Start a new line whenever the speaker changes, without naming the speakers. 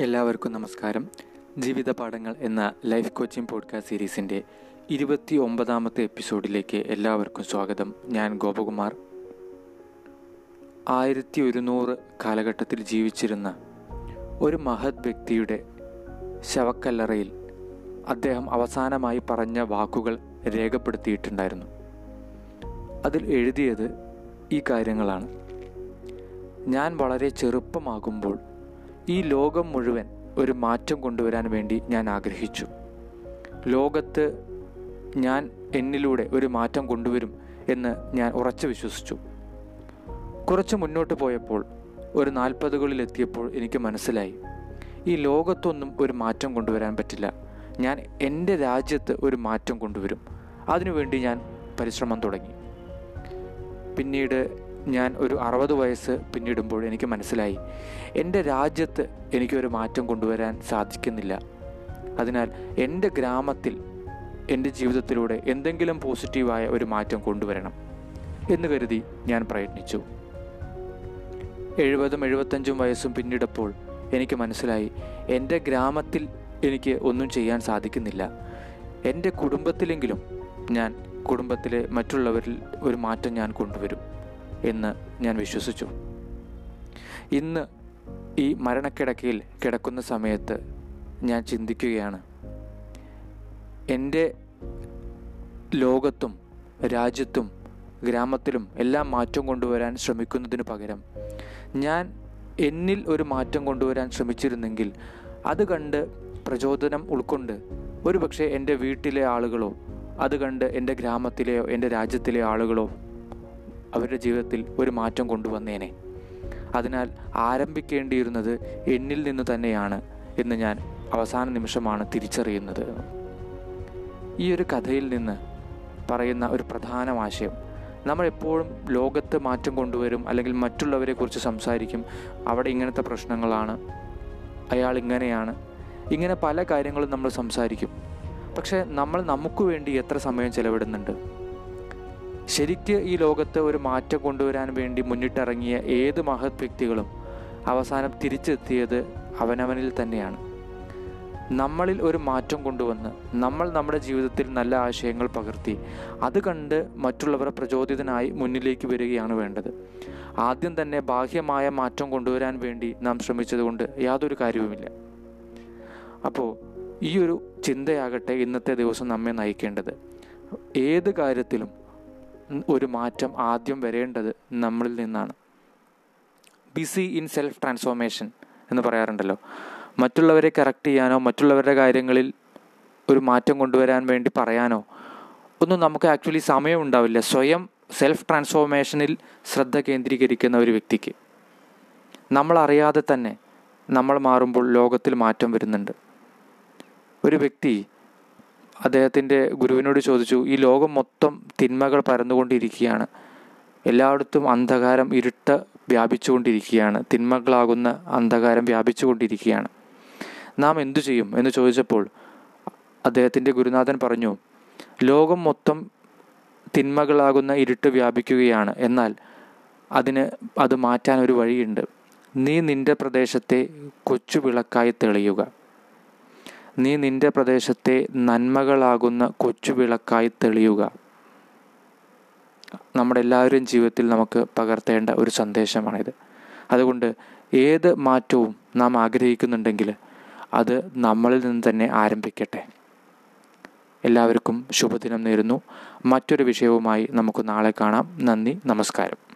എല്ലാവർക്കും നമസ്കാരം. ജീവിത പാഠങ്ങൾ എന്ന ലൈഫ് കോച്ചിങ് പോഡ്കാസ്റ്റ് സീരീസിന്റെ ഇരുപത്തി ഒമ്പതാമത്തെ എപ്പിസോഡിലേക്ക് എല്ലാവർക്കും സ്വാഗതം. ഞാൻ ഗോപകുമാർ. ആയിരത്തി ഒരുന്നൂറ് കാലഘട്ടത്തിൽ ജീവിച്ചിരുന്ന ഒരു മഹത് വ്യക്തിയുടെ ശവക്കല്ലറയിൽ അദ്ദേഹം അവസാനമായി പറഞ്ഞ വാക്കുകൾ രേഖപ്പെടുത്തിയിട്ടുണ്ടായിരുന്നു. അതിൽ എഴുതിയത് ഈ കാര്യങ്ങളാണ്. ഞാൻ വളരെ ചെറുപ്പമാകുമ്പോൾ ഈ ലോകം മുഴുവൻ ഒരു മാറ്റം കൊണ്ടുവരാൻ വേണ്ടി ഞാൻ ആഗ്രഹിച്ചു. ലോകത്ത് ഞാൻ എന്നിലൂടെ ഒരു മാറ്റം കൊണ്ടുവരും എന്ന് ഞാൻ ഉറച്ചു വിശ്വസിച്ചു. കുറച്ച് മുന്നോട്ട് പോയപ്പോൾ ഒരു നാൽപ്പതുകളിലെത്തിയപ്പോൾ എനിക്ക് മനസ്സിലായി. ഈ ലോകത്തൊന്നും ഒരു മാറ്റം കൊണ്ടുവരാൻ പറ്റില്ല. ഞാൻ എന്റെ രാജ്യത്ത് ഒരു മാറ്റം കൊണ്ടുവരും. അതിനുവേണ്ടി ഞാൻ പരിശ്രമം തുടങ്ങി. പിന്നീട് ഞാൻ ഒരു അറുപത് വയസ്സ് പിന്നിടുമ്പോൾ എനിക്ക് മനസ്സിലായി. എന്റെ രാജ്യത്ത് എനിക്കൊരു മാറ്റം കൊണ്ടുവരാൻ സാധിക്കുന്നില്ല. അതിനാൽ എന്റെ ഗ്രാമത്തിൽ എന്റെ ജീവിതത്തിലൂടെ എന്തെങ്കിലും പോസിറ്റീവായ ഒരു മാറ്റം കൊണ്ടുവരണം എന്ന് കരുതി ഞാൻ പ്രയത്നിച്ചു. എഴുപതും എഴുപത്തഞ്ചും വയസ്സും പിന്നിടപ്പോൾ എനിക്ക് മനസ്സിലായി എന്റെ ഗ്രാമത്തിൽ എനിക്ക് ഒന്നും ചെയ്യാൻ സാധിക്കുന്നില്ല. എന്റെ കുടുംബത്തിലെങ്കിലും ഞാൻ കുടുംബത്തിലെ മറ്റുള്ളവരിൽ ഒരു മാറ്റം ഞാൻ കൊണ്ടുവരും. എന്ന് ഞാൻ വിശ്വസിച്ചു. ഇന്ന് ഈ മരണക്കിടക്കയിൽ കിടക്കുന്ന സമയത്ത് ഞാൻ ചിന്തിക്കുകയാണ്. എന്റെ ലോകത്തും രാജ്യത്തും ഗ്രാമത്തിലും എല്ലാം മാറ്റം കൊണ്ടുവരാൻ ശ്രമിക്കുന്നതിന് പകരം ഞാൻ എന്നിൽ ഒരു മാറ്റം കൊണ്ടുവരാൻ ശ്രമിച്ചിരുന്നെങ്കിൽ അത് കണ്ട് പ്രചോദനം ഉൾക്കൊണ്ട് ഒരുപക്ഷെ എന്റെ വീട്ടിലെ ആളുകളോ അത് കണ്ട് എന്റെ ഗ്രാമത്തിലെയോ എന്റെ രാജ്യത്തിലെ ആളുകളോ അവരുടെ ജീവിതത്തിൽ ഒരു മാറ്റം കൊണ്ടുവന്നേനെ. അതിനാൽ ആരംഭിക്കേണ്ടിയിരുന്നത് എന്നിൽ നിന്ന് തന്നെയാണ് എന്ന് ഞാൻ അവസാന നിമിഷമാണ് തിരിച്ചറിയുന്നത്. ഈ ഒരു കഥയിൽ നിന്ന് പറയുന്ന ഒരു പ്രധാന ആശയം നമ്മൾ എപ്പോഴും ലോകത്ത് മാറ്റം കൊണ്ടുവരും അല്ലെങ്കിൽ മറ്റുള്ളവരെ കുറിച്ച് സംസാരിക്കും അവിടെ ഇങ്ങനത്തെ പ്രശ്നങ്ങളാണ് അയാൾ ഇങ്ങനെയാണ് ഇങ്ങനെ പല കാര്യങ്ങളും നമ്മൾ സംസാരിക്കും. പക്ഷേ നമ്മൾ നമുക്ക് വേണ്ടി എത്ര സമയം ചെലവിടുന്നുണ്ട്? ശരിക്ക് ഈ ലോകത്ത് ഒരു മാറ്റം കൊണ്ടുവരാൻ വേണ്ടി മുന്നിട്ടിറങ്ങിയ ഏത് മഹത് വ്യക്തികളും അവസാനം തിരിച്ചെത്തിയത് അവനവനിൽ തന്നെയാണ്. നമ്മളിൽ ഒരു മാറ്റം കൊണ്ടുവന്ന് നമ്മൾ നമ്മുടെ ജീവിതത്തിൽ നല്ല ആശയങ്ങൾ പകർത്തി അത് കണ്ട് മറ്റുള്ളവർ പ്രചോദിതനായി മുന്നിലേക്ക് വരികയാണ് വേണ്ടത്. ആദ്യം തന്നെ ബാഹ്യമായ മാറ്റം കൊണ്ടുവരാൻ വേണ്ടി നാം ശ്രമിച്ചതുകൊണ്ട് യാതൊരു കാര്യവുമില്ല. അപ്പോൾ ഈ ഒരു ചിന്തയാകട്ടെ ഇന്നത്തെ ദിവസം നമ്മെ നയിക്കേണ്ടത്. ഏത് കാര്യത്തിലും ഒരു മാറ്റം ആദ്യം വരേണ്ടത് നമ്മളിൽ നിന്നാണ്. ബിസി ഇൻ സെൽഫ് ട്രാൻസ്ഫോർമേഷൻ എന്ന് പറയാറുണ്ടല്ലോ. മറ്റുള്ളവരെ കറക്റ്റ് ചെയ്യാനോ മറ്റുള്ളവരുടെ കാര്യങ്ങളിൽ ഒരു മാറ്റം കൊണ്ടുവരാൻ വേണ്ടി പറയാനോ ഒന്നും നമുക്ക് ആക്ച്വലി സമയം ഉണ്ടാവില്ല. സ്വയം സെൽഫ് ട്രാൻസ്ഫോർമേഷനിൽ ശ്രദ്ധ കേന്ദ്രീകരിക്കുന്ന ഒരു വ്യക്തിക്ക് നമ്മളറിയാതെ തന്നെ നമ്മൾ മാറുമ്പോൾ ലോകത്തിൽ മാറ്റം വരുന്നുണ്ട്. ഒരു വ്യക്തി അദ്ദേഹത്തിന്റെ ഗുരുവിനോട് ചോദിച്ചു ഈ ലോകം മൊത്തം തിന്മകൾ പരന്നുകൊണ്ടിരിക്കുകയാണ്. എല്ലായിടത്തും അന്ധകാരം ഇരുട്ട് വ്യാപിച്ചുകൊണ്ടിരിക്കുകയാണ്. തിന്മകളാകുന്ന അന്ധകാരം വ്യാപിച്ചുകൊണ്ടിരിക്കുകയാണ്. നാം എന്തു ചെയ്യും? എന്ന് ചോദിച്ചപ്പോൾ അദ്ദേഹത്തിന്റെ ഗുരുനാഥൻ പറഞ്ഞു ലോകം മൊത്തം തിന്മകളാകുന്ന ഇരുട്ട് വ്യാപിക്കുകയാണ്. എന്നാൽ അതിന് അത് മാറ്റാൻ ഒരു വഴിയുണ്ട്. നീ നിന്റെ പ്രദേശത്തെ കൊച്ചു വിളക്കായി തെളിയുക. നീ നിന്റെ പ്രദേശത്തെ നന്മകളാകുന്ന കൊച്ചു വിളക്കായി തെളിയുക. നമ്മുടെ എല്ലാവരും ജീവിതത്തിൽ നമുക്ക് പകർത്തേണ്ട ഒരു സന്ദേശമാണിത്. അതുകൊണ്ട് ഏത് മാറ്റവും നാം ആഗ്രഹിക്കുന്നുണ്ടെങ്കിൽ അത് നമ്മളിൽ നിന്ന് തന്നെ ആരംഭിക്കട്ടെ. എല്ലാവർക്കും ശുഭദിനം നേരുന്നു. മറ്റൊരു വിഷയവുമായി നമുക്ക് നാളെ കാണാം. നന്ദി നമസ്കാരം.